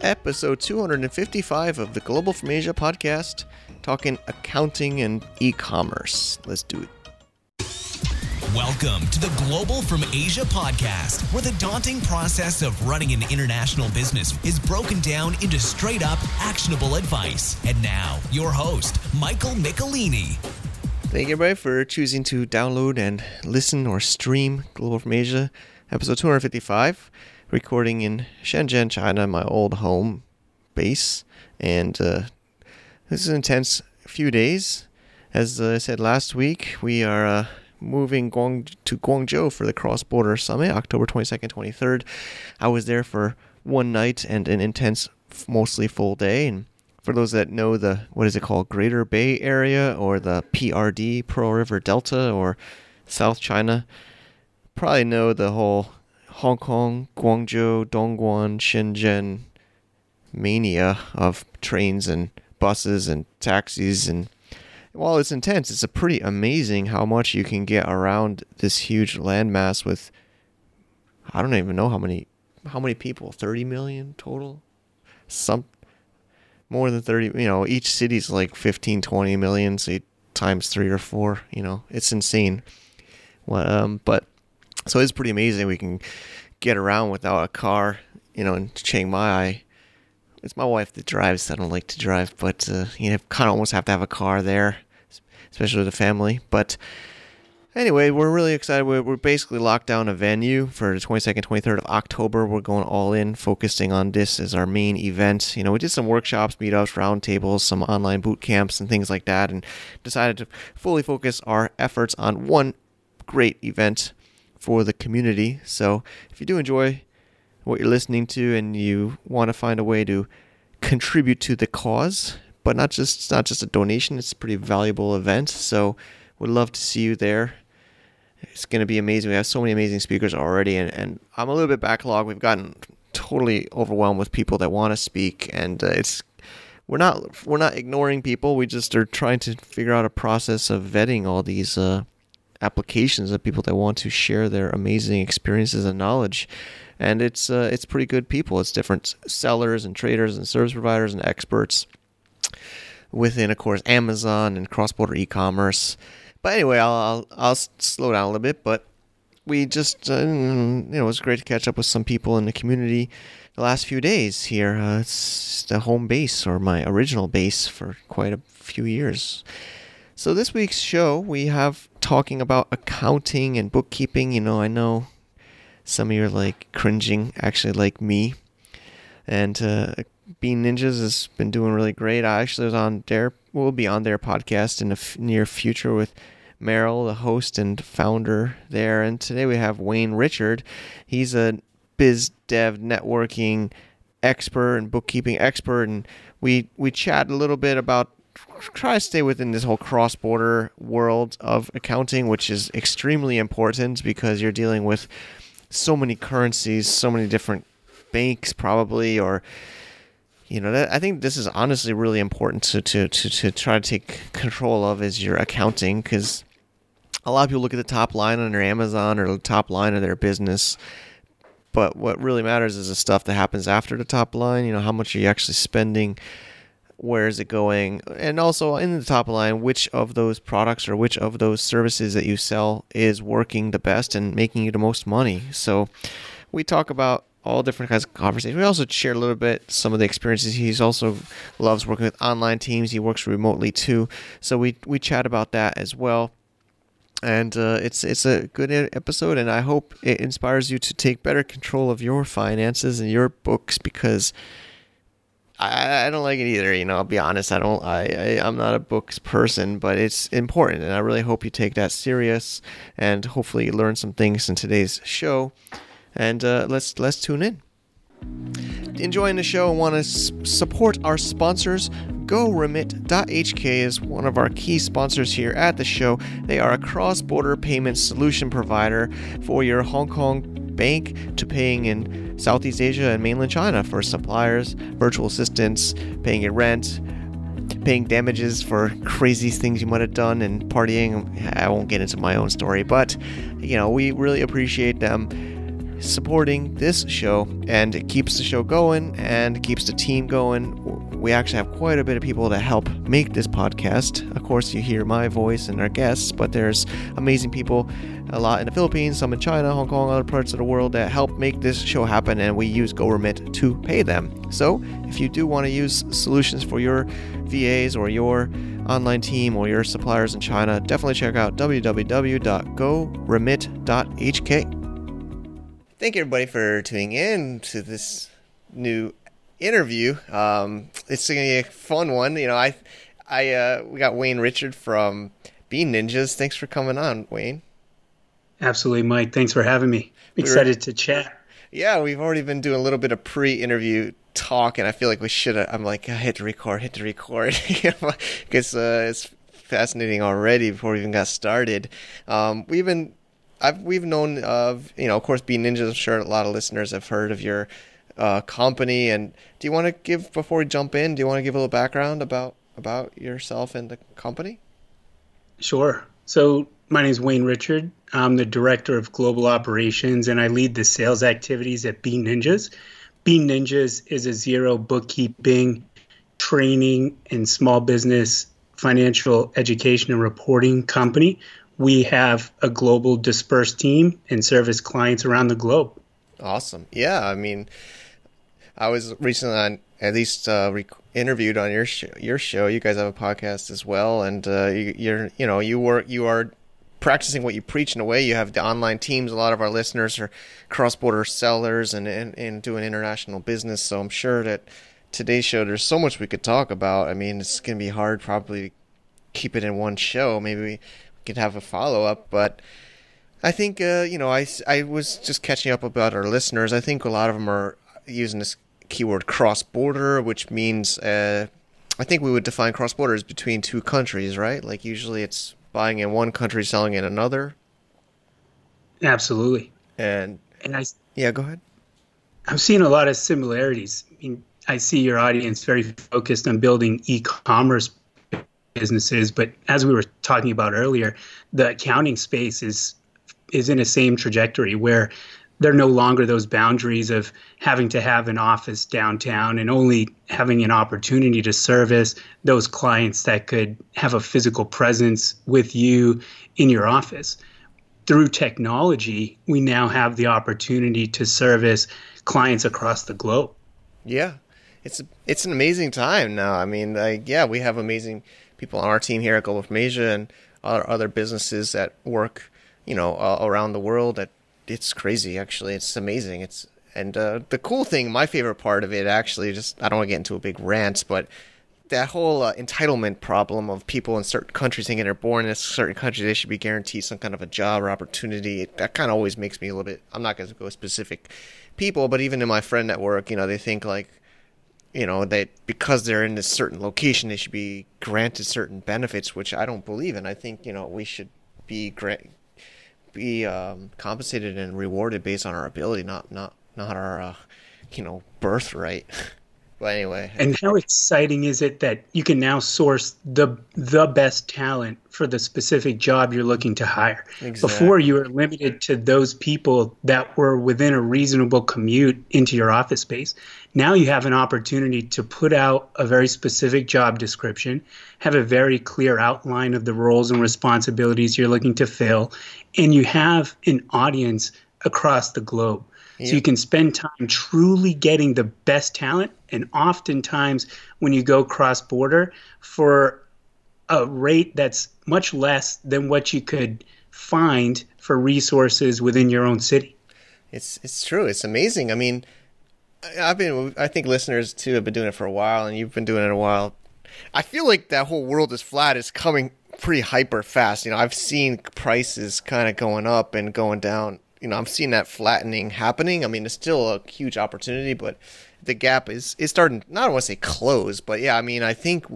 episode 255 of the Global from Asia podcast, talking accounting and e commerce. Let's do it. Welcome to the Global from Asia podcast, where the daunting process of running an international business is broken down into straight up actionable advice. And now, your host, Michael Michelini. Thank you, everybody, for choosing to download and listen or stream Global from Asia, episode 255, recording in Shenzhen, China, my old home base. And uh, this is an intense few days. As I said last week, we are. Uh, moving Guang- to Guangzhou for the Cross Border Summit, October 22nd, 23rd. I was there for one night and an intense, mostly full day. And for those that know the, what is it called, Greater Bay Area or the PRD, Pearl River Delta or South China, probably know the whole Hong Kong, Guangzhou, Dongguan, Shenzhen mania of trains and buses and taxis and while it's intense, it's a pretty amazing how much you can get around this huge landmass with I don't even know how many how many people, 30 million total? Some more than 30, you know, each city's like 15, 20 million, say times 3 or 4, you know. It's insane. Well, um, but so it's pretty amazing we can get around without a car, you know, in Chiang Mai. It's my wife that drives. I don't like to drive, but uh, you know, kind of almost have to have a car there, especially with a family. But anyway, we're really excited. We're, we're basically locked down a venue for the 22nd, 23rd of October. We're going all in, focusing on this as our main event. You know, we did some workshops, meetups, roundtables, some online boot camps, and things like that, and decided to fully focus our efforts on one great event for the community. So if you do enjoy what you're listening to and you want to find a way to contribute to the cause, but not just it's not just a donation, it's a pretty valuable event. So would love to see you there. It's going to be amazing. We have so many amazing speakers already, and, and I'm a little bit backlogged. We've gotten totally overwhelmed with people that want to speak, and uh, it's we're not we're not ignoring people. We just are trying to figure out a process of vetting all these uh, applications of people that want to share their amazing experiences and knowledge. And it's uh, it's pretty good people. It's different sellers and traders and service providers and experts within, of course, Amazon and cross-border e-commerce. But anyway, I'll, I'll, I'll slow down a little bit. But we just, uh, you know, it was great to catch up with some people in the community the last few days here. Uh, it's the home base or my original base for quite a few years. So this week's show, we have talking about accounting and bookkeeping. You know, I know some of you are like cringing, actually, like me. And uh, Bean Ninjas has been doing really great. I actually was on their, will be on their podcast in the f- near future with Meryl, the host and founder there. And today we have Wayne Richard. He's a biz dev networking expert and bookkeeping expert. And we, we chat a little bit about try to stay within this whole cross border world of accounting, which is extremely important because you're dealing with so many currencies, so many different banks, probably, or you know, that, I think this is honestly really important to, to, to, to try to take control of is your accounting because a lot of people look at the top line on their Amazon or the top line of their business. But what really matters is the stuff that happens after the top line. You know, how much are you actually spending? Where is it going? And also in the top line which of those products or which of those services that you sell is working the best and making you the most money? So we talk about all different kinds of conversations. We also share a little bit some of the experiences. He's also loves working with online teams. He works remotely too. So we we chat about that as well. And uh, it's it's a good episode and i hope it inspires you to take better control of your finances and your books because I, I don't like it either. You know, I'll be honest. I don't. I, I I'm not a books person, but it's important, and I really hope you take that serious, and hopefully learn some things in today's show. And uh, let's let's tune in. Enjoying the show and want to s- support our sponsors? GoRemit.hk is one of our key sponsors here at the show. They are a cross border payment solution provider for your Hong Kong bank to paying in Southeast Asia and mainland China for suppliers, virtual assistants, paying your rent, paying damages for crazy things you might have done and partying. I won't get into my own story, but you know, we really appreciate them supporting this show, and it keeps the show going and keeps the team going. We actually have quite a bit of people that help make this podcast. Of course, you hear my voice and our guests, but there's amazing people, a lot in the Philippines, some in China, Hong Kong, other parts of the world that help make this show happen, and we use GoRemit to pay them. So, if you do want to use solutions for your VAs or your online team or your suppliers in China, definitely check out www.goremit.hk. Thank you, everybody, for tuning in to this new interview. Um, it's going to be a fun one. You know, I, I, uh, we got Wayne Richard from Bean Ninjas. Thanks for coming on, Wayne. Absolutely, Mike. Thanks for having me. Excited to chat. Yeah, we've already been doing a little bit of pre-interview talk, and I feel like we should. I'm like, I hit to record, hit to record, because uh, it's fascinating already before we even got started. Um, we've been I've we've known of you know of course Bean Ninjas. I'm sure a lot of listeners have heard of your uh, company. And do you want to give before we jump in? Do you want to give a little background about about yourself and the company? Sure. So my name is Wayne Richard. I'm the director of global operations, and I lead the sales activities at Bean Ninjas. Bean Ninjas is a Xero bookkeeping, training, and small business financial education and reporting company we have a global dispersed team and service clients around the globe. Awesome. Yeah, I mean, I was recently on at least uh, interviewed on your show. Your show. You guys have a podcast as well, and uh, you, are you know you work you are practicing what you preach in a way. You have the online teams. A lot of our listeners are cross border sellers and, and and doing international business. So I'm sure that today's show there's so much we could talk about. I mean, it's gonna be hard probably to keep it in one show. Maybe. We, could have a follow up, but I think uh, you know I, I was just catching up about our listeners. I think a lot of them are using this keyword cross border, which means uh, I think we would define cross border as between two countries, right? Like usually it's buying in one country, selling in another. Absolutely. And and I yeah, go ahead. I'm seeing a lot of similarities. I mean, I see your audience very focused on building e-commerce businesses. But as we were talking about earlier, the accounting space is is in the same trajectory where there are no longer those boundaries of having to have an office downtown and only having an opportunity to service those clients that could have a physical presence with you in your office. Through technology, we now have the opportunity to service clients across the globe. Yeah. It's it's an amazing time now. I mean, like yeah, we have amazing people on our team here at Global from Asia and other businesses that work, you know, uh, around the world. That it's crazy. Actually, it's amazing. It's and uh, the cool thing, my favorite part of it, actually, just I don't want to get into a big rant, but that whole uh, entitlement problem of people in certain countries thinking they're born in a certain country, they should be guaranteed some kind of a job or opportunity. That kind of always makes me a little bit. I'm not going to go specific people, but even in my friend network, you know, they think like you know that because they're in this certain location they should be granted certain benefits which i don't believe in i think you know we should be grant be um, compensated and rewarded based on our ability not not not our uh, you know birthright But anyway. And how exciting is it that you can now source the the best talent for the specific job you're looking to hire? Exactly. Before you were limited to those people that were within a reasonable commute into your office space. Now you have an opportunity to put out a very specific job description, have a very clear outline of the roles and responsibilities you're looking to fill, and you have an audience across the globe. So you can spend time truly getting the best talent, and oftentimes when you go cross border for a rate that's much less than what you could find for resources within your own city. It's it's true. It's amazing. I mean, I've been I think listeners too have been doing it for a while, and you've been doing it a while. I feel like that whole world is flat is coming pretty hyper fast. You know, I've seen prices kind of going up and going down you know, I'm seeing that flattening happening. I mean, it's still a huge opportunity, but the gap is is starting. Not want to say close, but yeah, I mean, I think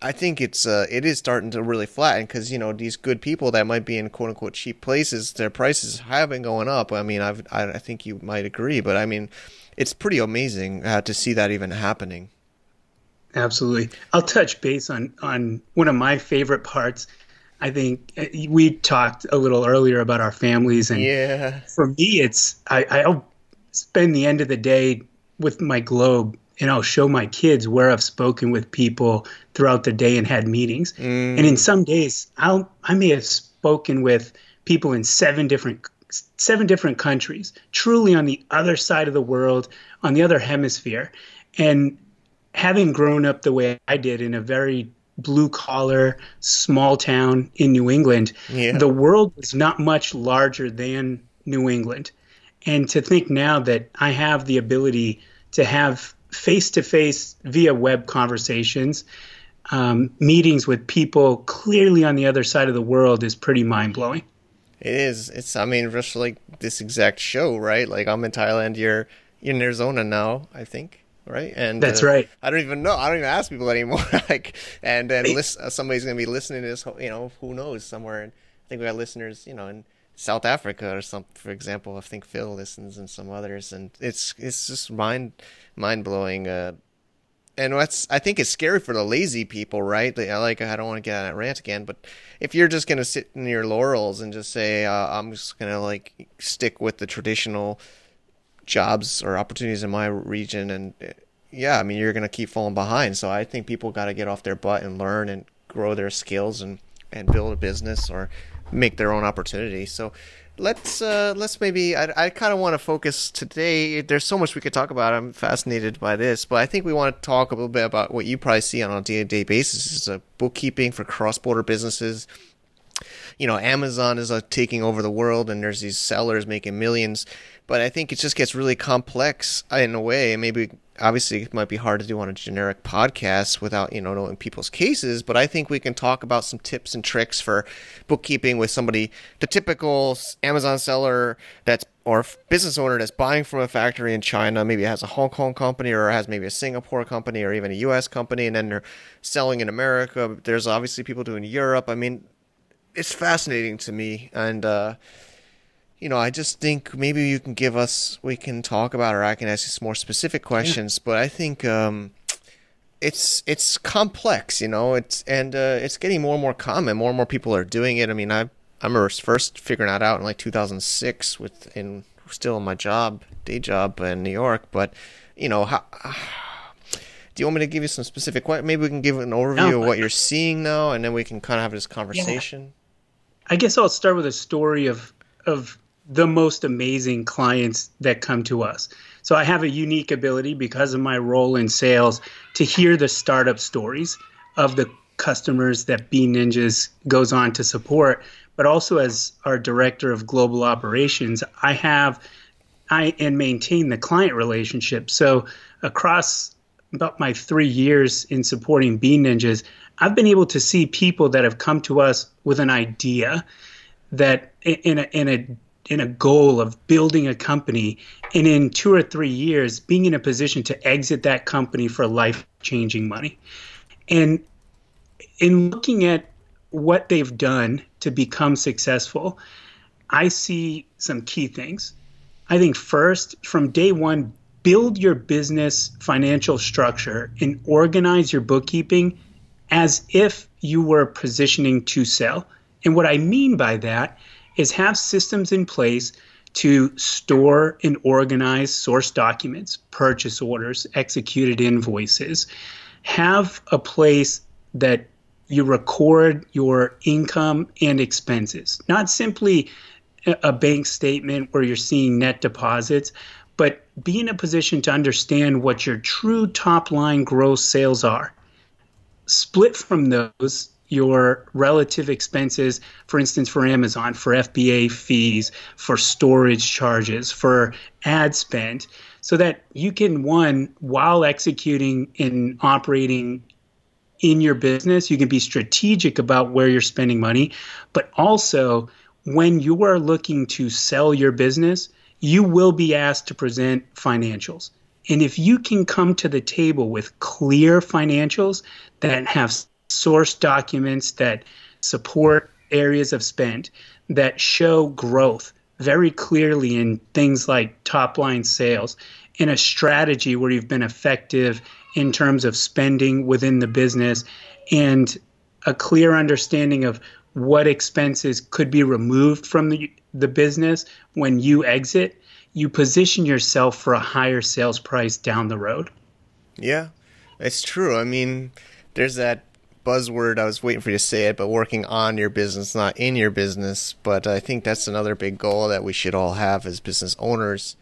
I think it's uh, it is starting to really flatten because you know these good people that might be in quote unquote cheap places, their prices have been going up. I mean, I've, I I think you might agree, but I mean, it's pretty amazing uh, to see that even happening. Absolutely, I'll touch base on on one of my favorite parts I think uh, we talked a little earlier about our families, and yeah. for me, it's I, I'll spend the end of the day with my globe, and I'll show my kids where I've spoken with people throughout the day and had meetings. Mm. And in some days, I'll I may have spoken with people in seven different seven different countries, truly on the other side of the world, on the other hemisphere, and having grown up the way I did in a very blue collar small town in New England, yeah. the world was not much larger than New England. And to think now that I have the ability to have face to face via web conversations, um, meetings with people clearly on the other side of the world is pretty mind blowing. It is. It's. I mean, just like this exact show, right? Like I'm in Thailand. You're in Arizona now, I think right? And that's uh, right. I don't even know. I don't even ask people anymore. like, and then list, uh, somebody's gonna be listening to this. You know, who knows? Somewhere. And I think we got listeners. You know, in South Africa or some, for example. I think Phil listens and some others, and it's it's just mind mind blowing. Uh, and what's I think it's scary for the lazy people, right? Like, like I don't want to get on that rant again, but if you're just gonna sit in your laurels and just say uh, I'm just gonna like stick with the traditional jobs or opportunities in my region and yeah i mean you're going to keep falling behind so i think people got to get off their butt and learn and grow their skills and and build a business or make their own opportunity so let's uh let's maybe i, I kind of want to focus today there's so much we could talk about i'm fascinated by this but i think we want to talk a little bit about what you probably see on a day-to-day basis is a bookkeeping for cross-border businesses you know amazon is uh, taking over the world and there's these sellers making millions but I think it just gets really complex in a way. Maybe obviously it might be hard to do on a generic podcast without you know knowing people's cases. But I think we can talk about some tips and tricks for bookkeeping with somebody, the typical Amazon seller that's or business owner that's buying from a factory in China. Maybe it has a Hong Kong company or has maybe a Singapore company or even a U.S. company, and then they're selling in America. There's obviously people doing Europe. I mean, it's fascinating to me and. uh you know, I just think maybe you can give us, we can talk about, or I can ask you some more specific questions. Yeah. But I think um, it's it's complex, you know. It's and uh, it's getting more and more common. More and more people are doing it. I mean, I I remember first figuring that out in like 2006 with in still in my job, day job in New York. But you know, how, do you want me to give you some specific? Maybe we can give an overview no, of what you're seeing now, and then we can kind of have this conversation. Yeah. I guess I'll start with a story of of the most amazing clients that come to us. So I have a unique ability because of my role in sales to hear the startup stories of the customers that Bean Ninjas goes on to support. But also as our director of global operations, I have I and maintain the client relationship. So across about my three years in supporting Bean Ninjas, I've been able to see people that have come to us with an idea that in a, in a in a goal of building a company and in two or three years being in a position to exit that company for life changing money. And in looking at what they've done to become successful, I see some key things. I think first, from day one, build your business financial structure and organize your bookkeeping as if you were positioning to sell. And what I mean by that is have systems in place to store and organize source documents, purchase orders, executed invoices. Have a place that you record your income and expenses, not simply a bank statement where you're seeing net deposits, but be in a position to understand what your true top line gross sales are. Split from those your relative expenses, for instance, for Amazon, for FBA fees, for storage charges, for ad spend, so that you can, one, while executing and operating in your business, you can be strategic about where you're spending money, but also when you are looking to sell your business, you will be asked to present financials. And if you can come to the table with clear financials that have source documents that support areas of spend that show growth very clearly in things like top line sales in a strategy where you've been effective in terms of spending within the business and a clear understanding of what expenses could be removed from the, the business when you exit, you position yourself for a higher sales price down the road. Yeah, it's true. I mean, there's that buzzword. I was waiting for you to say it, but working on your business, not in your business. But I think that's another big goal that we should all have as business owners.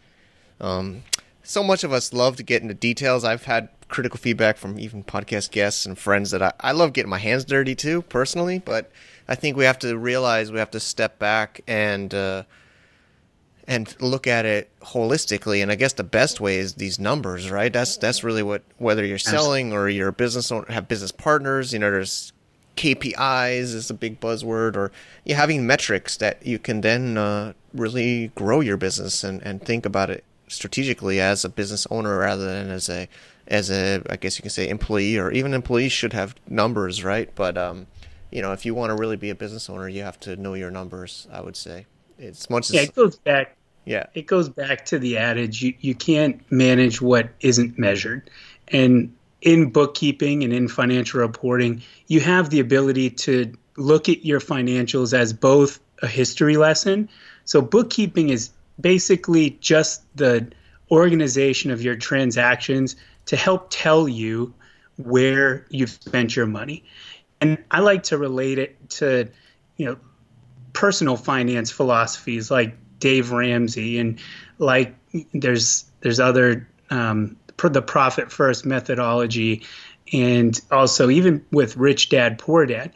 Um, so much of us love to get into details. I've had critical feedback from even podcast guests and friends that I, I love getting my hands dirty too, personally. But I think we have to realize we have to step back and uh, and look at it holistically. And I guess the best way is these numbers, right? That's that's really what whether you're selling or you're a business owner, have business partners. You know, there's KPIs is a big buzzword, or you having metrics that you can then uh, really grow your business and, and think about it strategically as a business owner rather than as a as a I guess you can say employee or even employees should have numbers, right? But um, you know, if you want to really be a business owner, you have to know your numbers. I would say it's much. Yeah, it goes back. Yeah, it goes back to the adage: you you can't manage what isn't measured, and in bookkeeping and in financial reporting, you have the ability to look at your financials as both a history lesson. So bookkeeping is basically just the organization of your transactions to help tell you where you've spent your money. And I like to relate it to, you know, personal finance philosophies like Dave Ramsey and like there's there's other um, the profit first methodology and also even with rich dad poor dad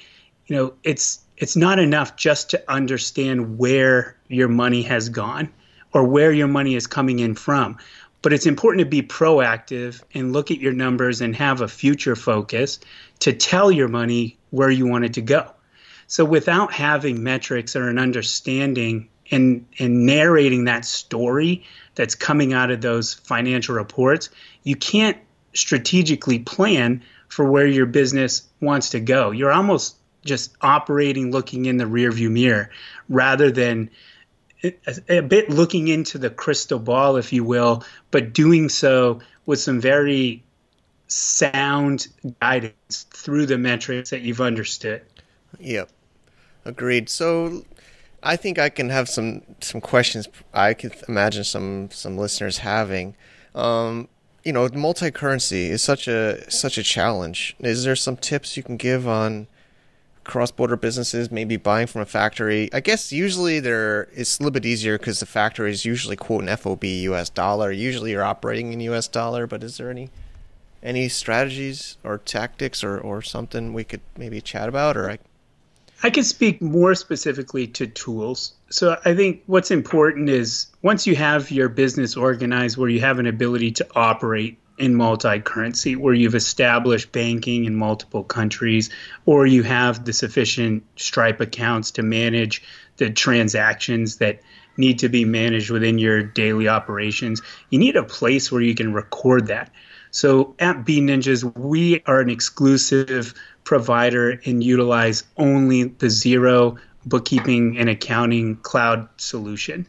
you know it's it's not enough just to understand where your money has gone or where your money is coming in from but it's important to be proactive and look at your numbers and have a future focus to tell your money where you want it to go. So without having metrics or an understanding and, and narrating that story that's coming out of those financial reports, you can't strategically plan for where your business wants to go. You're almost just operating looking in the rearview mirror rather than a bit looking into the crystal ball, if you will, but doing so with some very sound guidance through the metrics that you've understood. Yep, agreed. So, I think I can have some some questions. I could imagine some some listeners having. Um, you know, multi-currency is such a such a challenge. Is there some tips you can give on? Cross-border businesses maybe buying from a factory i guess usually there it's a little bit easier because the factory is usually quote an fob us dollar usually you're operating in us dollar but is there any any strategies or tactics or, or something we could maybe chat about or I... I can speak more specifically to tools. So I think what's important is once you have your business organized where you have an ability to operate in multi-currency where you've established banking in multiple countries or you have the sufficient stripe accounts to manage the transactions that need to be managed within your daily operations you need a place where you can record that. So at Bean Ninjas we are an exclusive provider and utilize only the Xero bookkeeping and accounting cloud solution.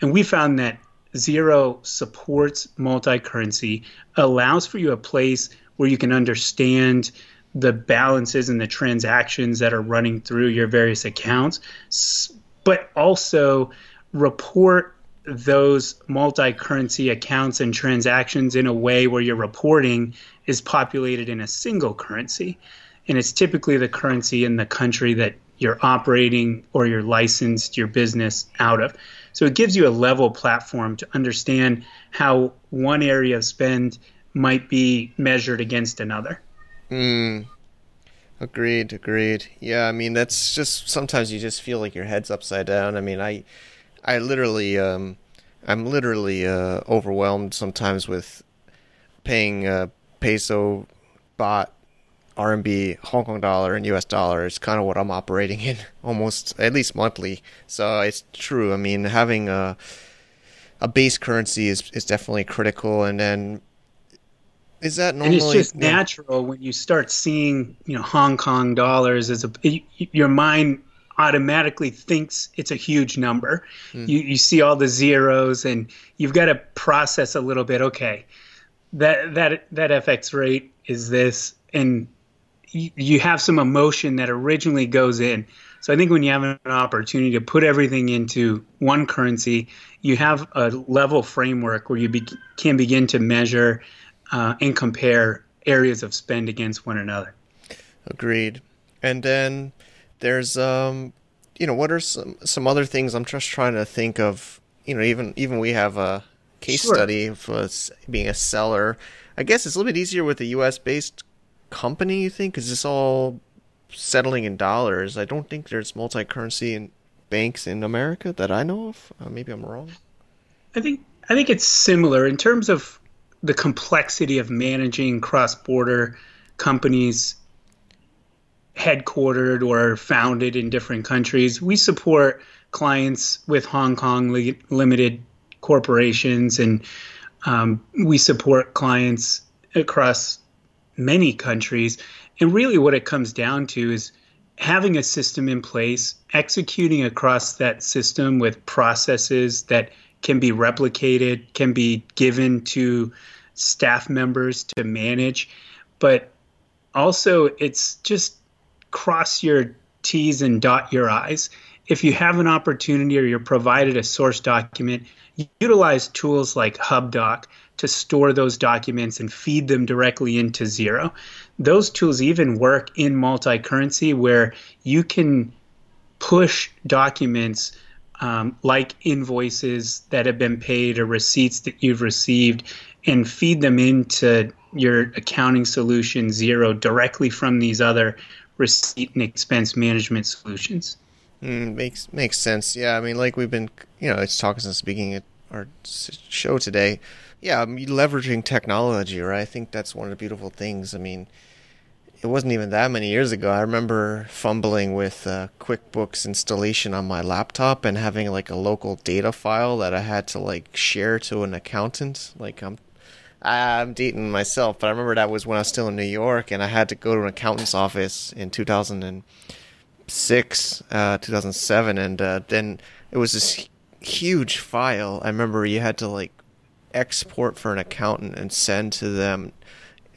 And we found that Xero supports multi currency, allows for you a place where you can understand the balances and the transactions that are running through your various accounts, but also report those multi currency accounts and transactions in a way where your reporting is populated in a single currency. And it's typically the currency in the country that you're operating or you're licensed your business out of. So it gives you a level platform to understand how one area of spend might be measured against another. Mm. Agreed, agreed. Yeah, I mean that's just sometimes you just feel like your head's upside down. I mean, I I literally um I'm literally uh overwhelmed sometimes with paying uh peso baht RMB, Hong Kong dollar, and US dollar is kind of what I'm operating in almost at least monthly. So it's true. I mean, having a a base currency is is definitely critical, and then is that normally? And it's just yeah. natural when you start seeing you know Hong Kong dollars as a your mind automatically thinks it's a huge number. Mm. You you see all the zeros, and you've got to process a little bit. Okay, that that that FX rate is this, and you have some emotion that originally goes in. So I think when you have an opportunity to put everything into one currency, you have a level framework where you be, can begin to measure uh, and compare areas of spend against one another. Agreed. And then there's um, you know, what are some some other things? I'm just trying to think of. You know, even even we have a case sure. study for being a seller. I guess it's a little bit easier with a U.S. based company. You think? Is this all settling in dollars? I don't think there's multi currency in banks in America that I know of. Uh, maybe I'm wrong. I think I think it's similar in terms of the complexity of managing cross border companies headquartered or founded in different countries. We support clients with Hong Kong li- limited corporations, and um, we support clients across many countries. And really, what it comes down to is having a system in place, executing across that system with processes that can be replicated, can be given to staff members to manage. But also, it's just cross your T's and dot your I's. If you have an opportunity or you're provided a source document, utilize tools like HubDoc to store those documents and feed them directly into Xero. Those tools even work in multi currency where you can push documents um, like invoices that have been paid or receipts that you've received and feed them into your accounting solution Xero directly from these other receipt and expense management solutions. Mm, makes makes sense. Yeah, I mean, like we've been, you know, it's talking since the beginning of our show today. Yeah, I mean, leveraging technology, right? I think that's one of the beautiful things. I mean, it wasn't even that many years ago. I remember fumbling with uh, QuickBooks installation on my laptop and having like a local data file that I had to like share to an accountant. Like I'm I'm dating myself, but I remember that was when I was still in New York, and I had to go to an accountant's office in 2006, uh, 2007, and uh, then it was this huge file. I remember you had to like export for an accountant and send to them,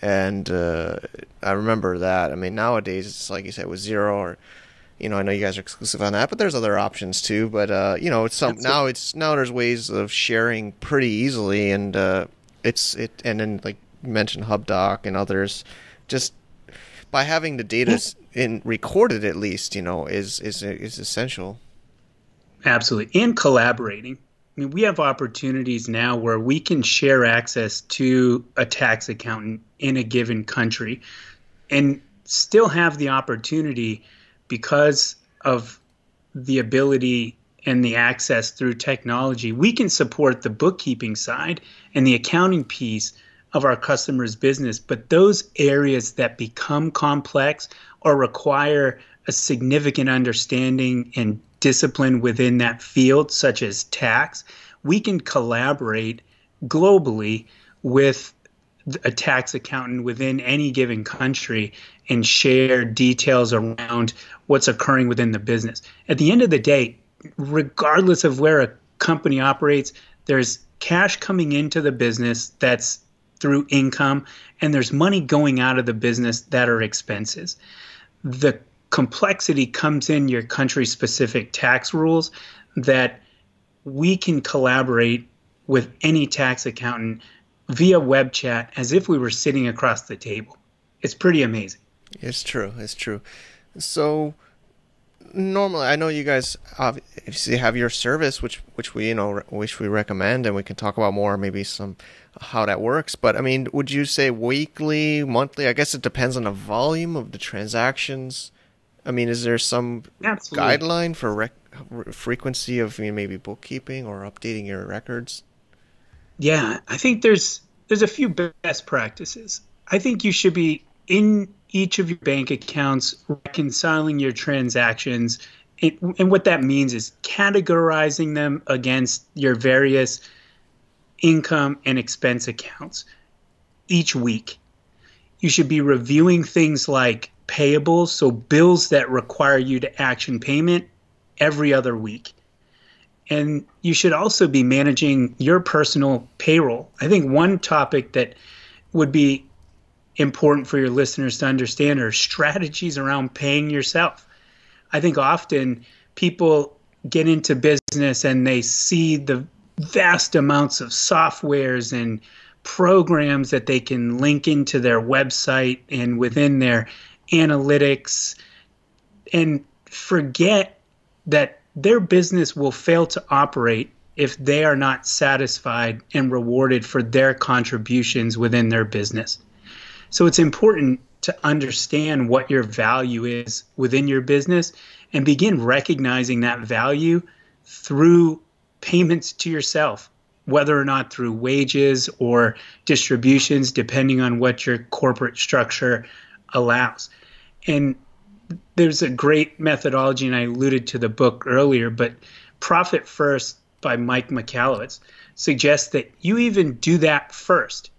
and uh, I remember that. I mean, nowadays it's like you said with Xero or you know, I know you guys are exclusive on that, but there's other options too. But uh, you know, it's some now it's now there's ways of sharing pretty easily, and uh, it's it and then like you mentioned HubDoc and others, just by having the data in recorded at least, you know, is is is essential. Absolutely, and collaborating. I mean, we have opportunities now where we can share access to a tax accountant in a given country, and still have the opportunity because of the ability and the access through technology, we can support the bookkeeping side and the accounting piece of our customers' business. But those areas that become complex or require a significant understanding and discipline within that field, such as tax, we can collaborate globally with a tax accountant within any given country and share details around what's occurring within the business. At the end of the day, regardless of where a company operates, there's cash coming into the business that's through income, and there's money going out of the business that are expenses. The complexity comes in your country specific tax rules that we can collaborate with any tax accountant via web chat as if we were sitting across the table. It's pretty amazing. It's true. It's true. So, normally I know you guys obviously have your service, which which we you know which we recommend, and we can talk about more maybe some how that works. But I mean, would you say weekly, monthly? I guess it depends on the volume of the transactions. I mean, is there some Absolutely. guideline for rec- frequency of you know, maybe bookkeeping or updating your records? Yeah, I think there's there's a few best practices. I think you should be in each of your bank accounts, reconciling your transactions. It, and what that means is categorizing them against your various income and expense accounts each week. You should be reviewing things like payables, so bills that require you to action payment every other week. And you should also be managing your personal payroll. I think one topic that would be important for your listeners to understand are strategies around paying yourself. I think often people get into business and they see the vast amounts of softwares and programs that they can link into their website and within their analytics and forget that their business will fail to operate if they are not satisfied and rewarded for their contributions within their business. So it's important to understand what your value is within your business and begin recognizing that value through payments to yourself, whether or not through wages or distributions, depending on what your corporate structure allows. And there's a great methodology, and I alluded to the book earlier, but Profit First by Mike Michalowicz suggests that you even do that first.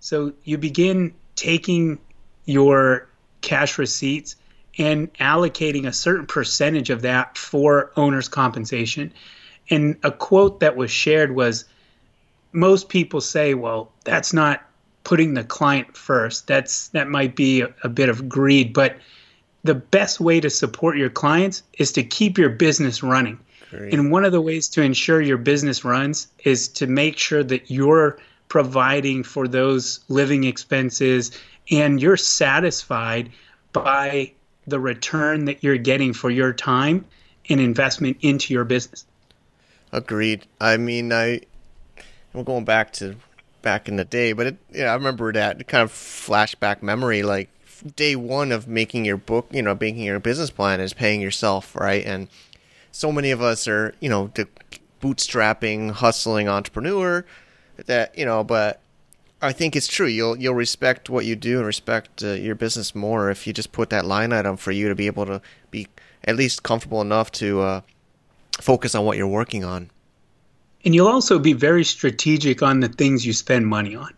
So you begin taking your cash receipts and allocating a certain percentage of that for owner's compensation. And a quote that was shared was most people say, well, that's not putting the client first. That's that might be a, a bit of greed, but the best way to support your clients is to keep your business running. Great. And one of the ways to ensure your business runs is to make sure that you're providing for those living expenses and you're satisfied by the return that you're getting for your time and investment into your business. Agreed. I mean, I I'm going back to back in the day, but it, yeah, I remember that kind of flashback memory, like day one of making your book, you know, making your business plan is paying yourself, right? And so many of us are, you know, the bootstrapping, hustling entrepreneur that, you know, but I think it's true. You'll you'll respect what you do and respect uh, your business more if you just put that line item for you to be able to be at least comfortable enough to uh, focus on what you're working on. And you'll also be very strategic on the things you spend money on.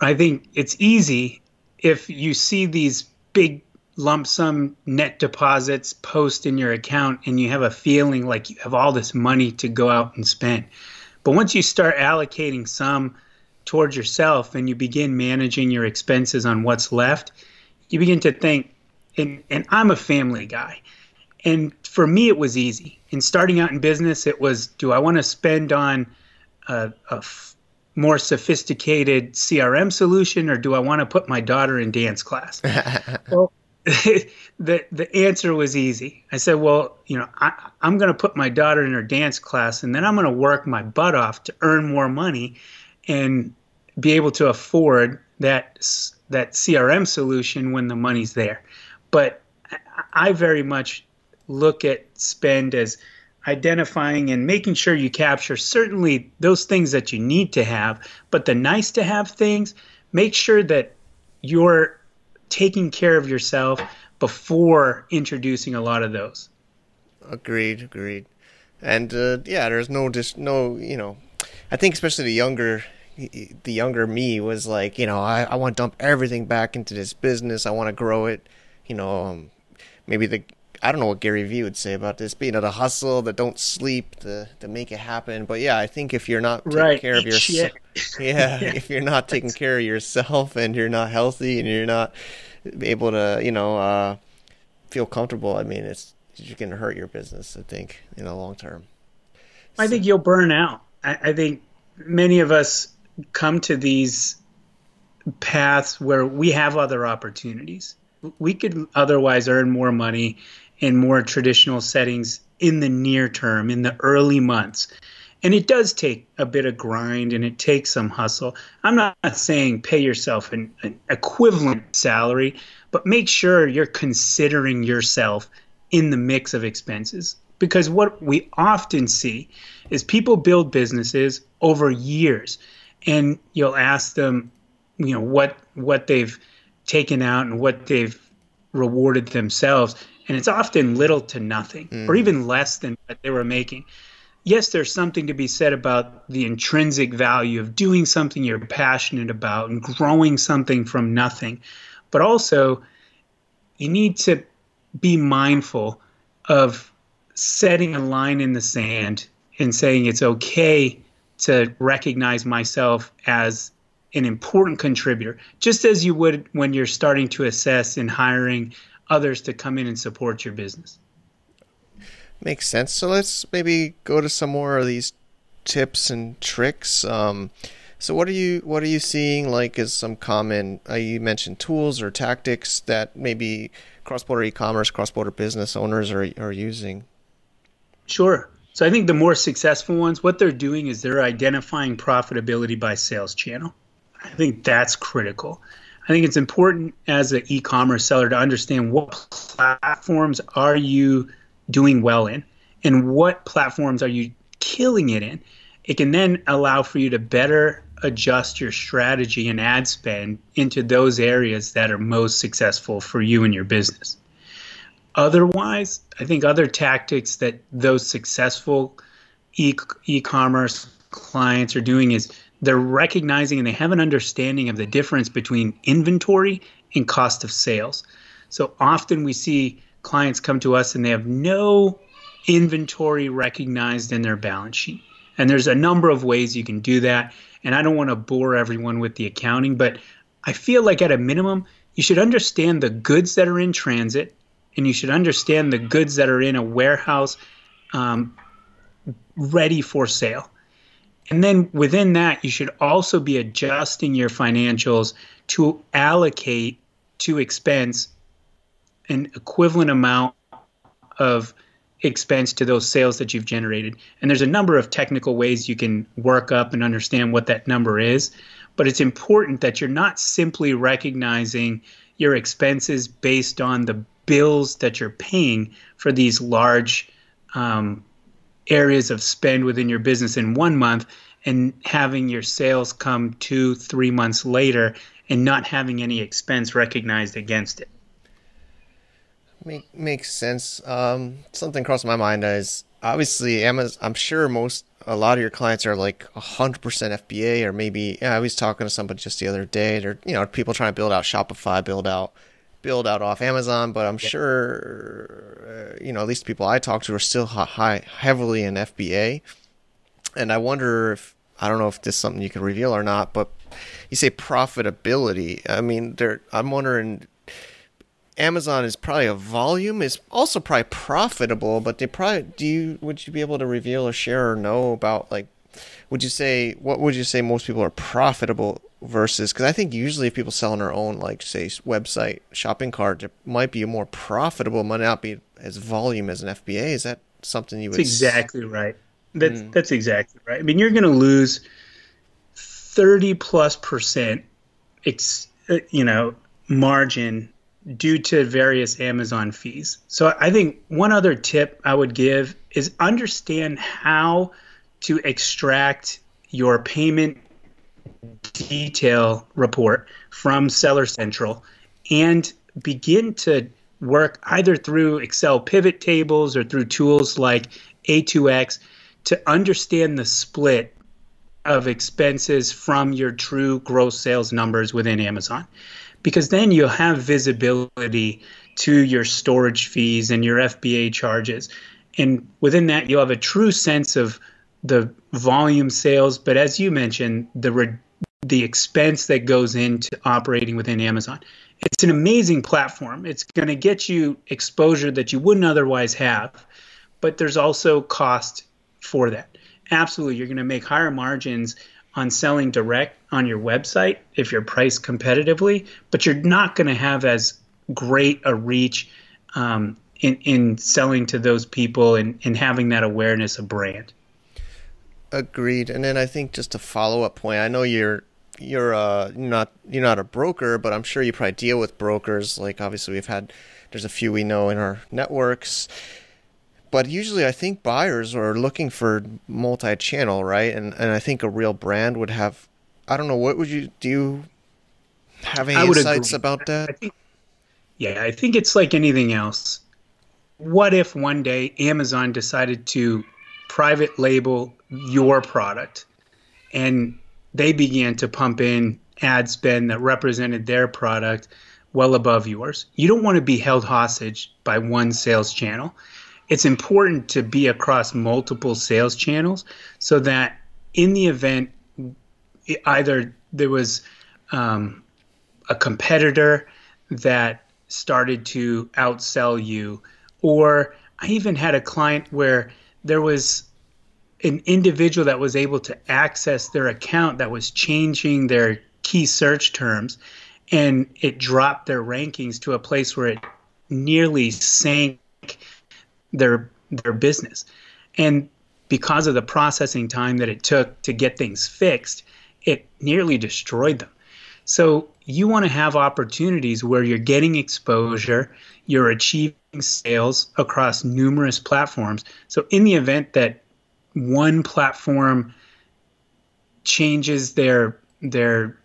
I think it's easy if you see these big lump sum net deposits post in your account and you have a feeling like you have all this money to go out and spend. But once you start allocating some towards yourself and you begin managing your expenses on what's left, you begin to think, and, and I'm a family guy. And for me, it was easy. In starting out in business, it was do I want to spend on a, a more sophisticated CRM solution or do I want to put my daughter in dance class? well, the the answer was easy. I said, well, you know, I, I'm going to put my daughter in her dance class, and then I'm going to work my butt off to earn more money, and be able to afford that that CRM solution when the money's there. But I very much look at spend as identifying and making sure you capture certainly those things that you need to have, but the nice to have things, make sure that you're taking care of yourself before introducing a lot of those. Agreed, agreed. And uh, yeah, there's no just no, you know, I think especially the younger the younger me was like, you know, I, I want to dump everything back into this business. I want to grow it. You know, um, maybe the I don't know what Gary Vee would say about this, but you know, the hustle, the don't sleep, the to make it happen. But yeah, I think if you're not taking right. care of yourself, yeah, yeah, if you're not taking care of yourself and you're not healthy and you're not able to, you know, uh, feel comfortable, I mean, it's you're going to hurt your business. I think in the long term. So. I think you'll burn out. I, I think many of us come to these paths where we have other opportunities. We could otherwise earn more money in more traditional settings in the near term, in the early months. And it does take a bit of grind and it takes some hustle. I'm not saying pay yourself an, an equivalent salary, but make sure you're considering yourself in the mix of expenses. Because what we often see is people build businesses over years and you'll ask them, you know, what what they've taken out and what they've rewarded themselves and it's often little to nothing mm. or even less than what they were making yes there's something to be said about the intrinsic value of doing something you're passionate about and growing something from nothing but also you need to be mindful of setting a line in the sand and saying it's okay to recognize myself as an important contributor, just as you would when you're starting to assess and hiring others to come in and support your business. Makes sense. So let's maybe go to some more of these tips and tricks. Um, so what are you what are you seeing like as some common? Uh, you mentioned tools or tactics that maybe cross-border e-commerce, cross-border business owners are are using. Sure. So I think the more successful ones, what they're doing is they're identifying profitability by sales channel. I think that's critical. I think it's important as an e-commerce seller to understand what platforms are you doing well in and what platforms are you killing it in. It can then allow for you to better adjust your strategy and ad spend into those areas that are most successful for you and your business. Otherwise, I think other tactics that those successful e- e-commerce clients are doing is they're recognizing and they have an understanding of the difference between inventory and cost of sales. So often we see clients come to us and they have no inventory recognized in their balance sheet. And there's a number of ways you can do that. And I don't want to bore everyone with the accounting, but I feel like at a minimum, you should understand the goods that are in transit and you should understand the goods that are in a warehouse um, ready for sale. And then within that, you should also be adjusting your financials to allocate to expense an equivalent amount of expense to those sales that you've generated. And there's a number of technical ways you can work up and understand what that number is. But it's important that you're not simply recognizing your expenses based on the bills that you're paying for these large um, areas of spend within your business in one month and having your sales come two, three months later and not having any expense recognized against it. Make, makes sense. Um, something crossed my mind is obviously Amazon. I'm sure most a lot of your clients are like 100% FBA or maybe yeah, I was talking to somebody just the other day. They're you know people trying to build out Shopify, build out build out off Amazon, but I'm sure uh, you know at least people I talk to are still high heavily in FBA. And I wonder if I don't know if this is something you can reveal or not, but you say profitability. I mean, there. I'm wondering Amazon is probably a volume is also probably profitable, but they probably do you would you be able to reveal or share or know about like would you say what would you say most people are profitable versus because I think usually if people sell on their own like say website shopping cart it might be a more profitable might not be as volume as an FBA is that something you would that's exactly right that's mm. that's exactly right I mean you're going to lose 30 plus percent it's uh, you know margin due to various Amazon fees. So I think one other tip I would give is understand how to extract your payment detail report from Seller Central and begin to work either through Excel pivot tables or through tools like A2X to understand the split of expenses from your true gross sales numbers within Amazon because then you'll have visibility to your storage fees and your FBA charges. And within that, you'll have a true sense of the volume sales, but as you mentioned, the re- the expense that goes into operating within Amazon. It's an amazing platform. It's going to get you exposure that you wouldn't otherwise have, but there's also cost for that. Absolutely, you're going to make higher margins on selling direct on your website if you're priced competitively, but you're not going to have as great a reach um, in, in selling to those people and, and having that awareness of brand. Agreed. And then I think just a follow up point. I know you're you're uh not you're not a broker, but I'm sure you probably deal with brokers. Like obviously we've had there's a few we know in our networks but usually I think buyers are looking for multi-channel, right? And and I think a real brand would have. I don't know. What would you do? You have any insights agree. about that? I think, yeah, I think it's like anything else. What if one day Amazon decided to private label your product, and they began to pump in ad spend that represented their product well above yours? You don't want to be held hostage by one sales channel it's important to be across multiple sales channels so that in the event either there was um, a competitor that started to outsell you, or I even had a client where there was an individual that was able to access their account that was changing their key search terms and it dropped their rankings to a place where it nearly sank their their business. And because of the processing time that it took to get things fixed, it nearly destroyed them. So you want to have opportunities where you're getting exposure, you're achieving sales across numerous platforms. So in the event that one platform changes their their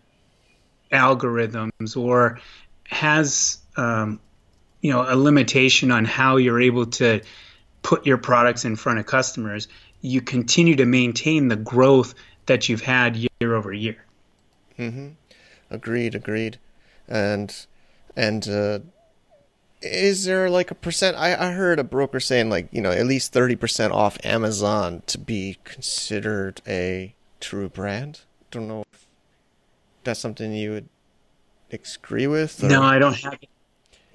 algorithms or has um, you know a limitation on how you're able to put your products in front of customers, you continue to maintain the growth that you've had year over year. Mm-hmm. Agreed. Agreed. And and uh, is there like a percent? I, I heard a broker saying like you know at least thirty percent off Amazon to be considered a true brand. Don't know if that's something you would agree with. Or? No, I don't have.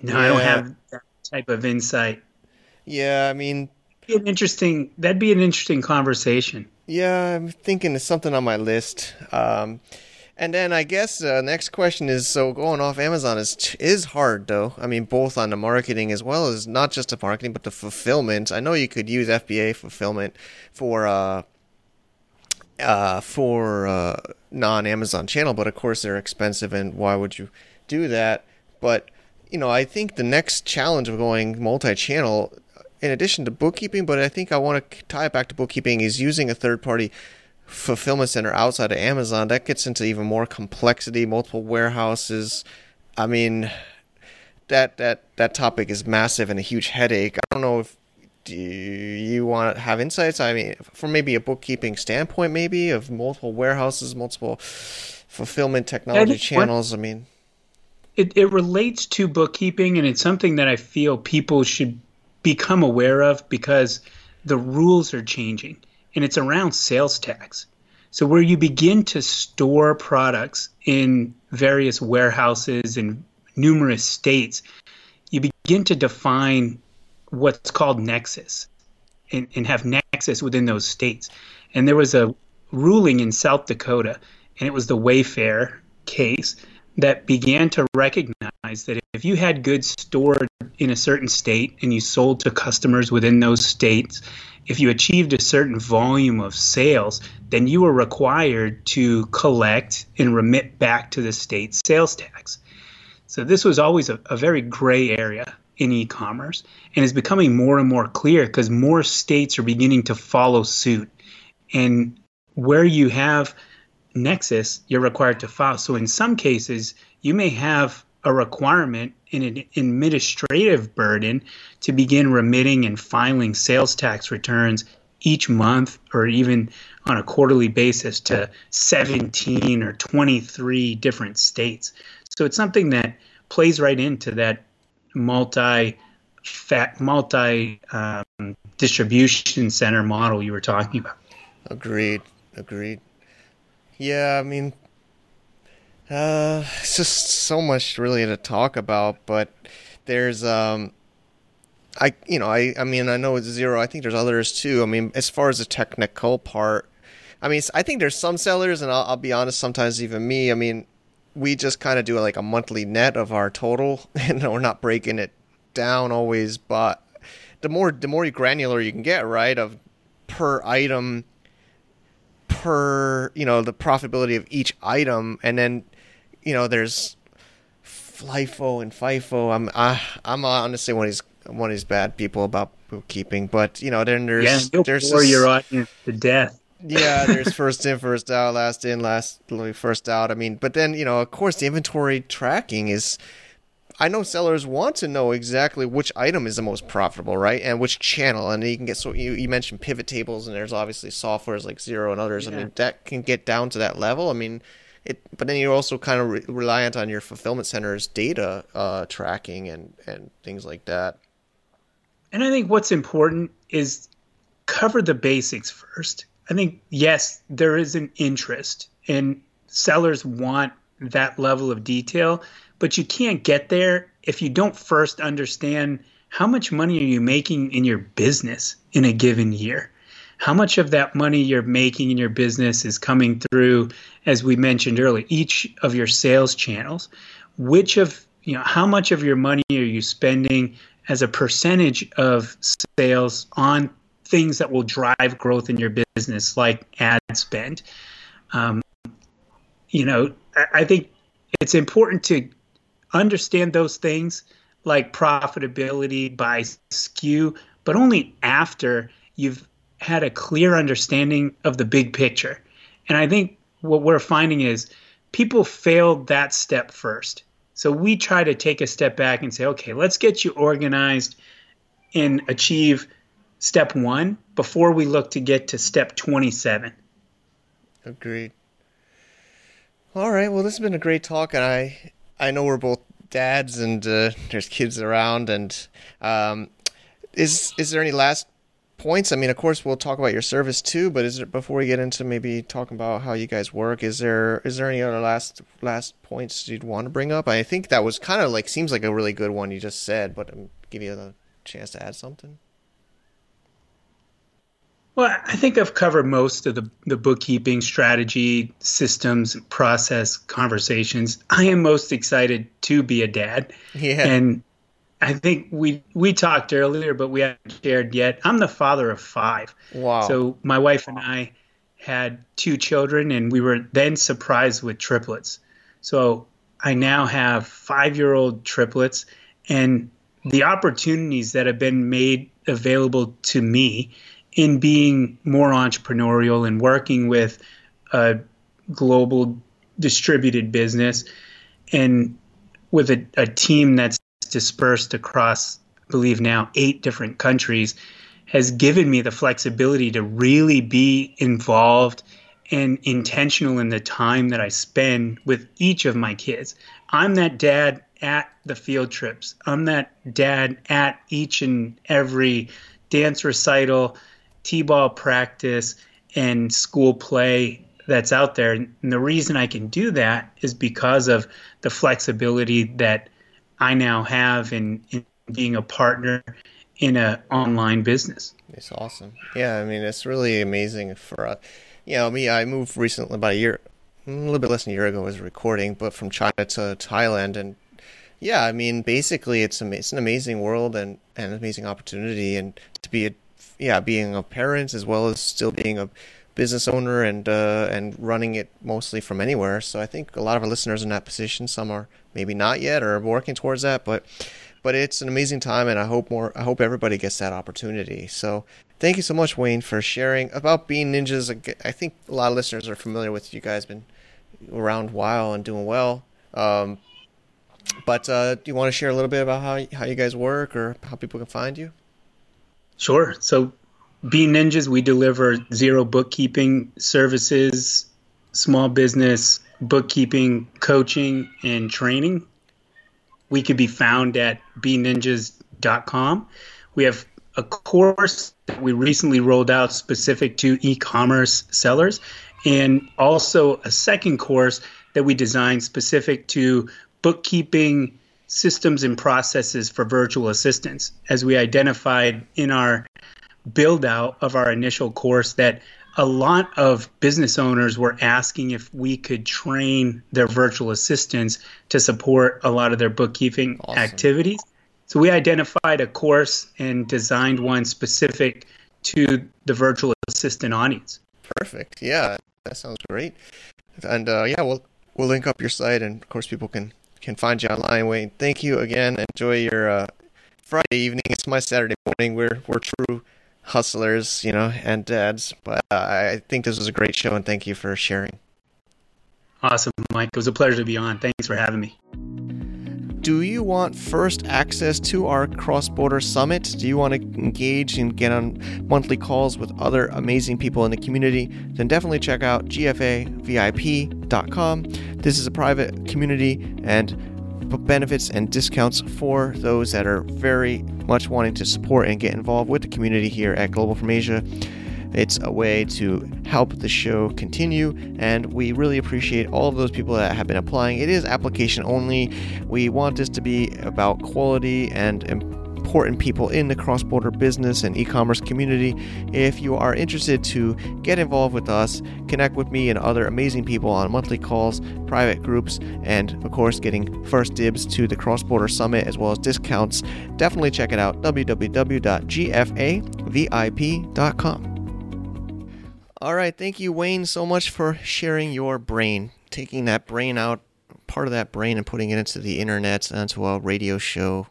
No, yeah. I don't have that type of insight. Yeah, I mean, an interesting. That'd be an interesting conversation. Yeah, I'm thinking it's something on my list. Um, and then I guess uh, next question is so going off Amazon is is hard though. I mean, both on the marketing as well as not just the marketing but the fulfillment. I know you could use FBA fulfillment for uh, uh, for uh, non Amazon channel, but of course they're expensive, and why would you do that? But you know, I think the next challenge of going multi-channel, in addition to bookkeeping, but I think I want to tie it back to bookkeeping, is using a third-party fulfillment center outside of Amazon, that gets into even more complexity, multiple warehouses. I mean, that that that topic is massive and a huge headache. I don't know if do you want to have insights. I mean, from maybe a bookkeeping standpoint, maybe of multiple warehouses, multiple fulfillment technology channels. I mean, it it relates to bookkeeping, and it's something that I feel people should become aware of because the rules are changing and it's around sales tax. So, where you begin to store products in various warehouses in numerous states, you begin to define what's called nexus and, and have nexus within those states. And there was a ruling in South Dakota, and it was the Wayfair case that began to recognize that if you had goods stored in a certain state and you sold to customers within those states if you achieved a certain volume of sales, then you were required to collect and remit back to the state sales tax. So this was always a, a very gray area in e-commerce and is becoming more and more clear because more states are beginning to follow suit. And where you have nexus, you're required to file. So in some cases, you may have a requirement in an administrative burden to begin remitting and filing sales tax returns each month or even on a quarterly basis to 17 or 23 different states. So it's something that plays right into that multi fat multi um, distribution center model you were talking about. Agreed. Agreed. Yeah, I mean, uh, it's just so much really to talk about, but there's um, I you know I I mean I know it's Xero. I think there's others too. I mean, as far as the technical part, I mean I think there's some sellers, and I'll, I'll be honest, sometimes even me. I mean, we just kind of do like a monthly net of our total, and we're not breaking it down always. But the more the more granular you can get, right, of per item per you know the profitability of each item and then you know, there's FIFO and FIFO. I'm I, I'm honestly one of these one of these bad people about bookkeeping, but you know, then there's yeah, you'll there's bore your audience to death. yeah, there's first in, first out, last in, last first out. I mean, but then you know, of course, the inventory tracking is. I know sellers want to know exactly which item is the most profitable, right, and which channel. And you can get so you, you mentioned pivot tables, and there's obviously softwares like Xero and others. Yeah. I mean, that can get down to that level. I mean, it, but then you're also kind of re- reliant on your fulfillment center's data uh, tracking and and things like that. And I think what's important is cover the basics first. I think yes, there is an interest and sellers want that level of detail, but you can't get there if you don't first understand how much money are you making in your business in a given year? How much of that money you're making in your business is coming through, as we mentioned earlier, each of your sales channels? Which of, you know, how much of your money are you spending as a percentage of sales on things that will drive growth in your business, like ad spend? Um, you know, I, I think it's important to understand those things like profitability by SKU, but only after you've had a clear understanding of the big picture. And I think what we're finding is people failed that step first. So we try to take a step back and say, okay, let's get you organized and achieve step one before we look to get to step 27. Agreed. All right. Well, this has been a great talk, and I I know we're both dads, and uh, there's kids around, and um, is is there any last points? I mean, of course, we'll talk about your service too, but is there before we get into maybe talking about how you guys work? Is there is there any other last last points you'd want to bring up? I think that was kind of like seems like a really good one you just said, but um, give you a chance to add something. Well, I think I've covered most of the, the bookkeeping strategy, systems, process conversations. I am most excited to be a dad. Yeah. And I think we we talked earlier, but we haven't shared yet. I'm the father of five. Wow. So my wife and I had two children, and we were then surprised with triplets. So I now have five year old triplets, and the opportunities that have been made available to me in being more entrepreneurial and working with a global distributed business and with a, a team that's dispersed across, I believe now, eight different countries, has given me the flexibility to really be involved and intentional in the time that I spend with each of my kids. I'm that dad at the field trips. I'm that dad at each and every dance recital, t-ball practice and school play that's out there. And the reason I can do that is because of the flexibility that I now have in, in being a partner in an online business. It's awesome. Yeah, I mean, it's really amazing for, uh, you know, me, I moved recently about a year, a little bit less than a year ago was recording, but from China to Thailand. And yeah, I mean, basically it's, it's an amazing world and, and an amazing opportunity and to be a yeah, being a parent as well as still being a business owner and uh, and running it mostly from anywhere. So I think a lot of our listeners in that position. Some are maybe not yet or working towards that, but but it's an amazing time, and I hope more. I hope everybody gets that opportunity. So thank you so much, Wayne, for sharing about Bean Ninjas. I think a lot of listeners are familiar with you guys. Been around a while and doing well. Um, but uh, do you want to share a little bit about how how you guys work or how people can find you? Sure. So, Bean Ninjas, we deliver Xero bookkeeping services, small business bookkeeping, coaching, and training. We could be found at beanninjas.com. We have a course that we recently rolled out specific to e commerce sellers, and also a second course that we designed specific to bookkeeping systems and processes for virtual assistants, as we identified in our build out of our initial course that a lot of business owners were asking if we could train their virtual assistants to support a lot of their bookkeeping awesome. activities. So we identified a course and designed one specific to the virtual assistant audience. Perfect. Yeah, that sounds great. And uh, yeah, we'll we'll link up your site, and of course, people can can find you online. Wayne, thank you again. Enjoy your uh, Friday evening. It's my Saturday morning. We're we're true hustlers, you know, and dads. But uh, I think this was a great show, and thank you for sharing. Awesome, Mike. It was a pleasure to be on. Thanks for having me. Do you want first access to our cross border summit? Do you want to engage and get on monthly calls with other amazing people in the community? Then definitely check out gfavip.com. This is a private community and benefits and discounts for those that are very much wanting to support and get involved with the community here at Global from Asia. It's a way to help the show continue, and we really appreciate all of those people that have been applying. It is application only. We want this to be about quality and important people in the cross border business and e commerce community. If you are interested to get involved with us, connect with me and other amazing people on monthly calls, private groups, and of course, getting first dibs to the Cross Border Summit as well as discounts, definitely check it out www.gfavip.com. All right, thank you, Wayne, so much for sharing your brain, taking that brain out, part of that brain, and putting it into the internet, onto a radio show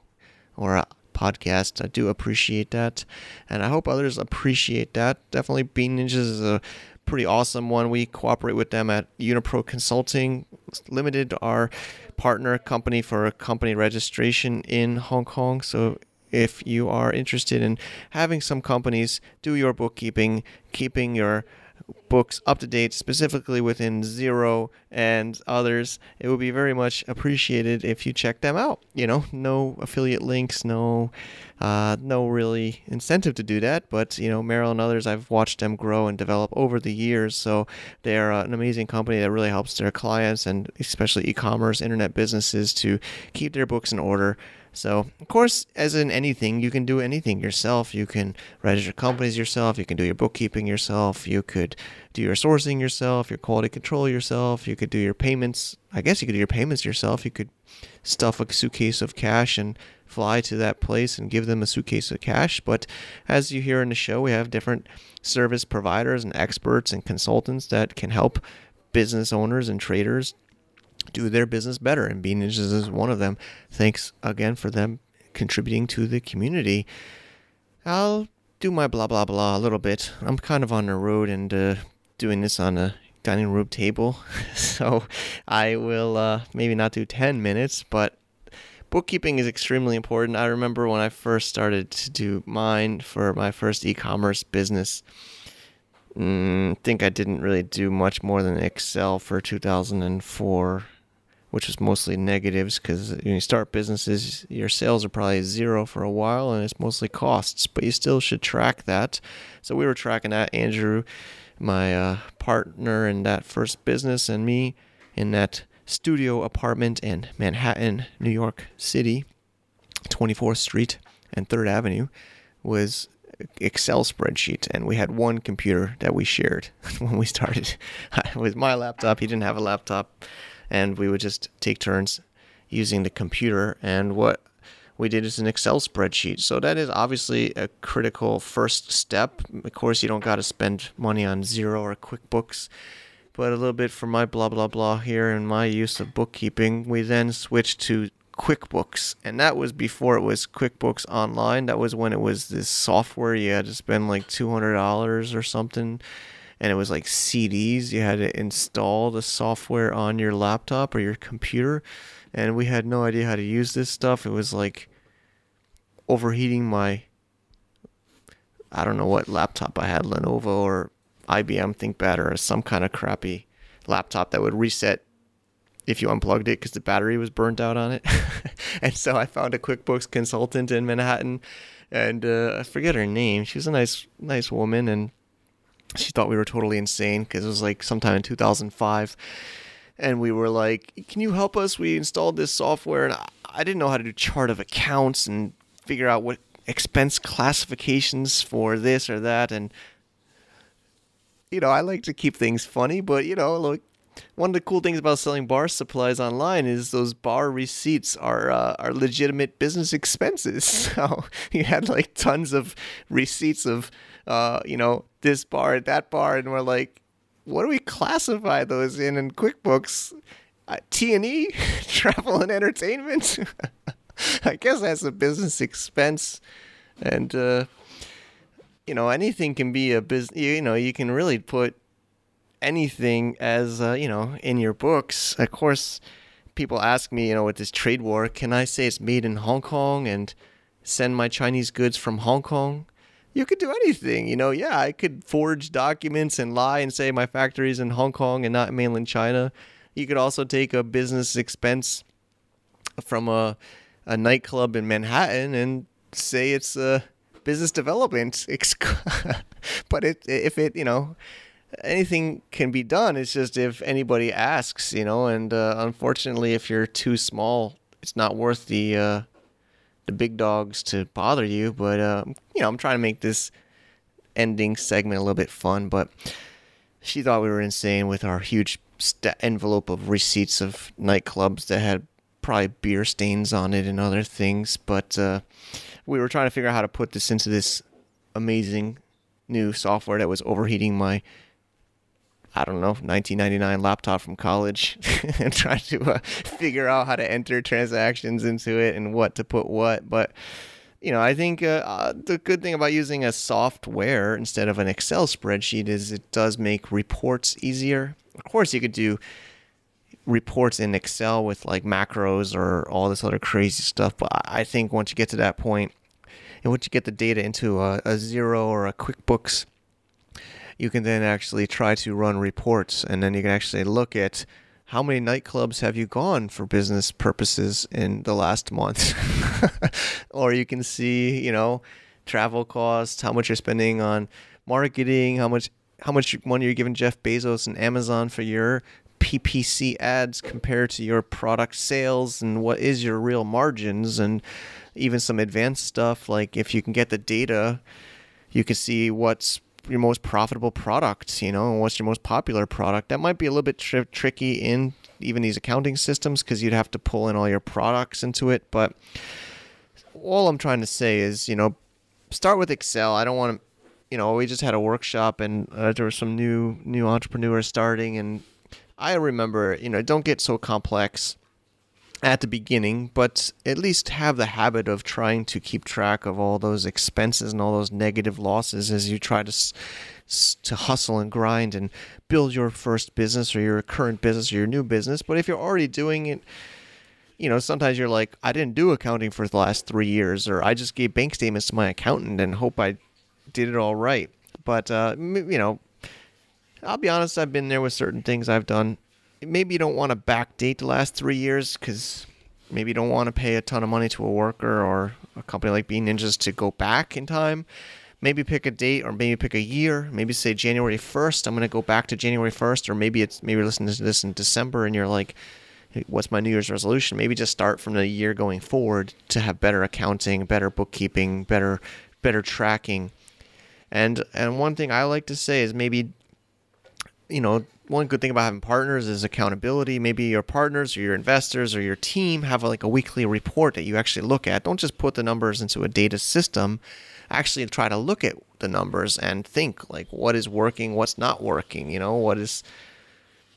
or a podcast. I do appreciate that, and I hope others appreciate that. Definitely, Bean Ninjas is a pretty awesome one. We cooperate with them at Unipro Consulting Limited, our partner company for company registration in Hong Kong. So if you are interested in having some companies do your bookkeeping, keeping your books up to date, specifically within Xero and others, it would be very much appreciated if you check them out. You know, no affiliate links, no, uh, no really incentive to do that. But you know, Meryl and others, I've watched them grow and develop over the years. So they're uh, an amazing company that really helps their clients and especially e-commerce, internet businesses to keep their books in order so, of course, as in anything, you can do anything yourself. You can register companies yourself. You can do your bookkeeping yourself. You could do your sourcing yourself, your quality control yourself. You could do your payments. I guess you could do your payments yourself. You could stuff a suitcase of cash and fly to that place and give them a suitcase of cash. But as you hear in the show, we have different service providers and experts and consultants that can help business owners and traders do their business better. And Bean Ninjas is one of them. Thanks again for them contributing to the community. I'll do my blah blah blah a little bit. I'm kind of on the road and uh, doing this on a dining room table, so I will uh, maybe not do 10 minutes, but bookkeeping is extremely important. I remember when I first started to do mine for my first e-commerce business. Mm, think I didn't really do much more than Excel for 2004 which is mostly negatives because when you start businesses, your sales are probably zero for a while and it's mostly costs, but you still should track that. So we were tracking that. Andrew, my uh, partner in that first business, and me in that studio apartment in Manhattan, New York City, 24th Street and 3rd Avenue, was Excel spreadsheet, and we had one computer that we shared when we started. With my laptop, he didn't have a laptop and we would just take turns using the computer. And what we did is an Excel spreadsheet. So that is obviously a critical first step. Of course, you don't got to spend money on Xero or QuickBooks. But a little bit for my blah blah blah here and my use of bookkeeping, we then switched to QuickBooks, and that was before it was QuickBooks Online. That was when it was this software you had to spend like two hundred dollars or something and it was like CDs. You had to install the software on your laptop or your computer, and we had no idea how to use this stuff. It was like overheating my I don't know what laptop I had, Lenovo or IBM ThinkPad or some kind of crappy laptop that would reset if you unplugged it because the battery was burnt out on it. and so I found a QuickBooks consultant in Manhattan, and uh, I forget her name. She was a nice, nice woman, and she thought we were totally insane because it was like sometime in 2005 and we were like can you help us? We installed this software and i didn't know how to do chart of accounts and figure out what expense classifications for this or that. And you know i like to keep things funny but you know look one of the cool things about selling bar supplies online is those bar receipts are uh, are legitimate business expenses. So you had like tons of receipts of uh, you know, this bar, and that bar, and we're like, what do we classify those in in QuickBooks? Uh, T and E, travel and entertainment. I guess that's a business expense, and uh, you know anything can be a business. You know, you can really put anything as uh, you know in your books. Of course, people ask me, you know, with this trade war, can I say it's made in Hong Kong and send my Chinese goods from Hong Kong? You could do anything. You know, yeah, I could forge documents and lie and say my factory's in Hong Kong and not mainland China. You could also take a business expense from a a nightclub in Manhattan and say it's a business development. but it, if it, you know, anything can be done. It's just if anybody asks, you know, and uh, unfortunately, if you're too small, it's not worth the uh, the big dogs to bother you. But uh, you know, I'm trying to make this ending segment a little bit fun. But she thought we were insane with our huge st- envelope of receipts of nightclubs that had probably beer stains on it and other things. But uh, we were trying to figure out how to put this into this amazing new software that was overheating my I don't know, 1999 laptop from college and trying to uh, figure out how to enter transactions into it and what to put what. But, you know, I think uh, uh, the good thing about using a software instead of an Excel spreadsheet is it does make reports easier. Of course, you could do reports in Excel with like macros or all this other crazy stuff. But I think once you get to that point, and once you get the data into a, a Xero or a QuickBooks, you can then actually try to run reports and then you can actually look at how many nightclubs have you gone for business purposes in the last month. Or you can see you know travel costs how much you're spending on marketing how much how much money you're giving jeff bezos and amazon for your ppc ads compared to your product sales and what is your real margins and even some advanced stuff. Like if you can get the data you can see what's your most profitable product, you know, and what's your most popular product. That might be a little bit tri- tricky in even these accounting systems because you'd have to pull in all your products into it. But all I'm trying to say is, you know, start with Excel. I don't want to, you know, we just had a workshop and uh, there were some new new entrepreneurs starting, and I remember, you know, don't get so complex at the beginning, but at least have the habit of trying to keep track of all those expenses and all those negative losses as you try to to hustle and grind and build your first business or your current business or your new business. But if you're already doing it, you know, sometimes you're like, I didn't do accounting for the last three years, or I just gave bank statements to my accountant and hope I did it all right. But uh, you know, I'll be honest, I've been there with certain things I've done maybe you don't want to backdate the last three years because maybe you don't want to pay a ton of money to a worker or a company like Bean Ninjas to go back in time. Maybe pick a date or maybe pick a year. Maybe say January 1st. I'm going to go back to January 1st. Or maybe it's maybe listen to this in December and you're like, what's my New Year's resolution? Maybe just start from the year going forward to have better accounting, better bookkeeping, better better tracking. And and one thing I like to say is maybe you know one good thing about having partners is accountability. Maybe your partners or your investors or your team have like a weekly report that you actually look at. Don't just put the numbers into a data system. Actually, try to look at the numbers and think like what is working, what's not working. You know, what is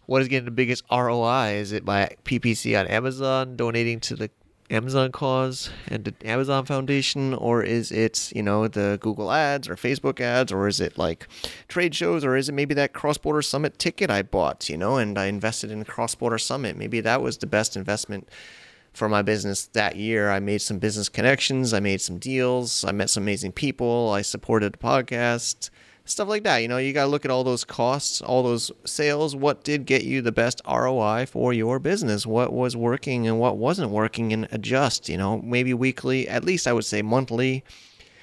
what is getting the biggest ROI? Is it by PPC on Amazon donating to the Amazon cause and the Amazon Foundation, or is it, you know, the Google ads or Facebook ads, or is it like trade shows, or is it maybe that cross border summit ticket I bought, you know, and I invested in cross border summit? Maybe that was the best investment for my business that year. I made some business connections, I made some deals, I met some amazing people, I supported the podcast stuff like that. You know, you got to look at all those costs, all those sales. What did get you the best ROI for your business? What was working and what wasn't working, and adjust. You know, maybe weekly, at least I would say monthly,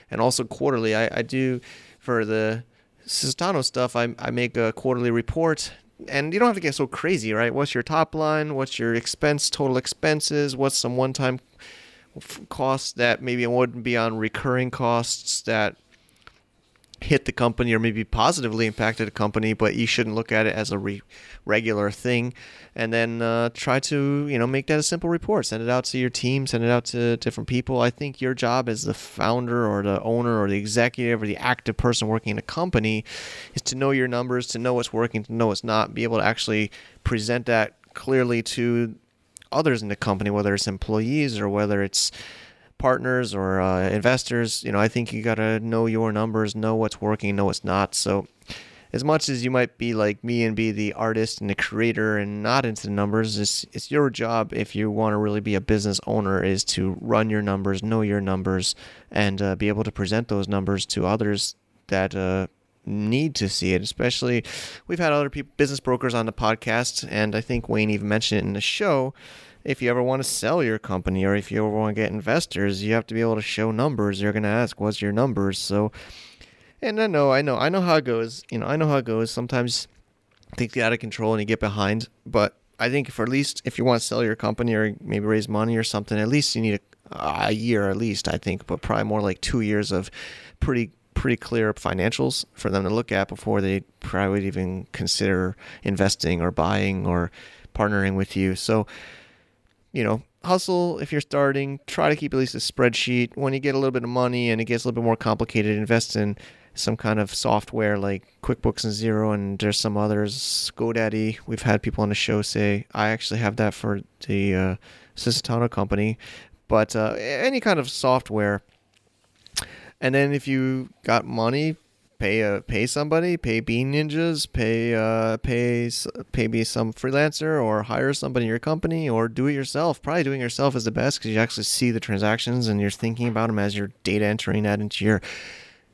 and also quarterly. I, I do for the Sistano stuff. I, I make a quarterly report. And you don't have to get so crazy, right? What's your top line? What's your expense, total expenses? What's some one time costs that maybe wouldn't be on recurring costs that hit the company or maybe positively impacted a company, but you shouldn't look at it as a re- regular thing. And then uh, try to you know make that a simple report. Send it out to your team. Send it out to different people. I think your job as the founder or the owner or the executive or the active person working in a company is to know your numbers, to know what's working, to know what's not, be able to actually present that clearly to others in the company, whether it's employees or whether it's partners or uh, investors, you know, I think you got to know your numbers, know what's working, know what's not. So, as much as you might be like me and be the artist and the creator and not into the numbers, it's, it's your job if you want to really be a business owner is to run your numbers, know your numbers, and uh, be able to present those numbers to others that uh, need to see it. Especially, we've had other people, business brokers on the podcast, and I think Wayne even mentioned it in the show if you ever want to sell your company or if you ever want to get investors, you have to be able to show numbers. They're going to ask, "What's your numbers?" So, and I know, I know, I know how it goes. You know, I know how it goes. Sometimes things get out of control and you get behind. But I think for at least if you want to sell your company or maybe raise money or something, at least you need a, a year at least. I think, but probably more like two years of pretty pretty clear financials for them to look at before they probably would even consider investing or buying or partnering with you. So, you know, hustle if you're starting, try to keep at least a spreadsheet. When you get a little bit of money and it gets a little bit more complicated, invest in some kind of software like QuickBooks and Xero, and there's some others. GoDaddy, we've had people on the show say, I actually have that for the uh, company. But uh, any kind of software and then if you got money, pay a uh, pay somebody, pay Bean Ninjas, pay uh, pay pay be some freelancer or hire somebody in your company or do it yourself. Probably doing yourself is the best because you actually see the transactions and you're thinking about them as you're data entering that into your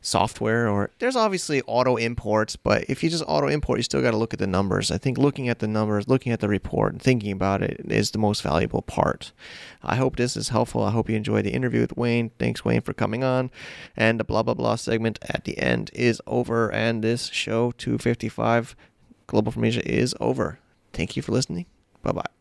software or there's obviously auto imports but if you just auto import you still got to look at the numbers. I think looking at the numbers looking at the report and thinking about it is the most valuable part. I hope this is helpful. I hope you enjoyed the interview with wayne. Thanks wayne for coming on. And the blah blah blah segment at the end is over and this show 255 global from asia is over. Thank you for listening. Bye bye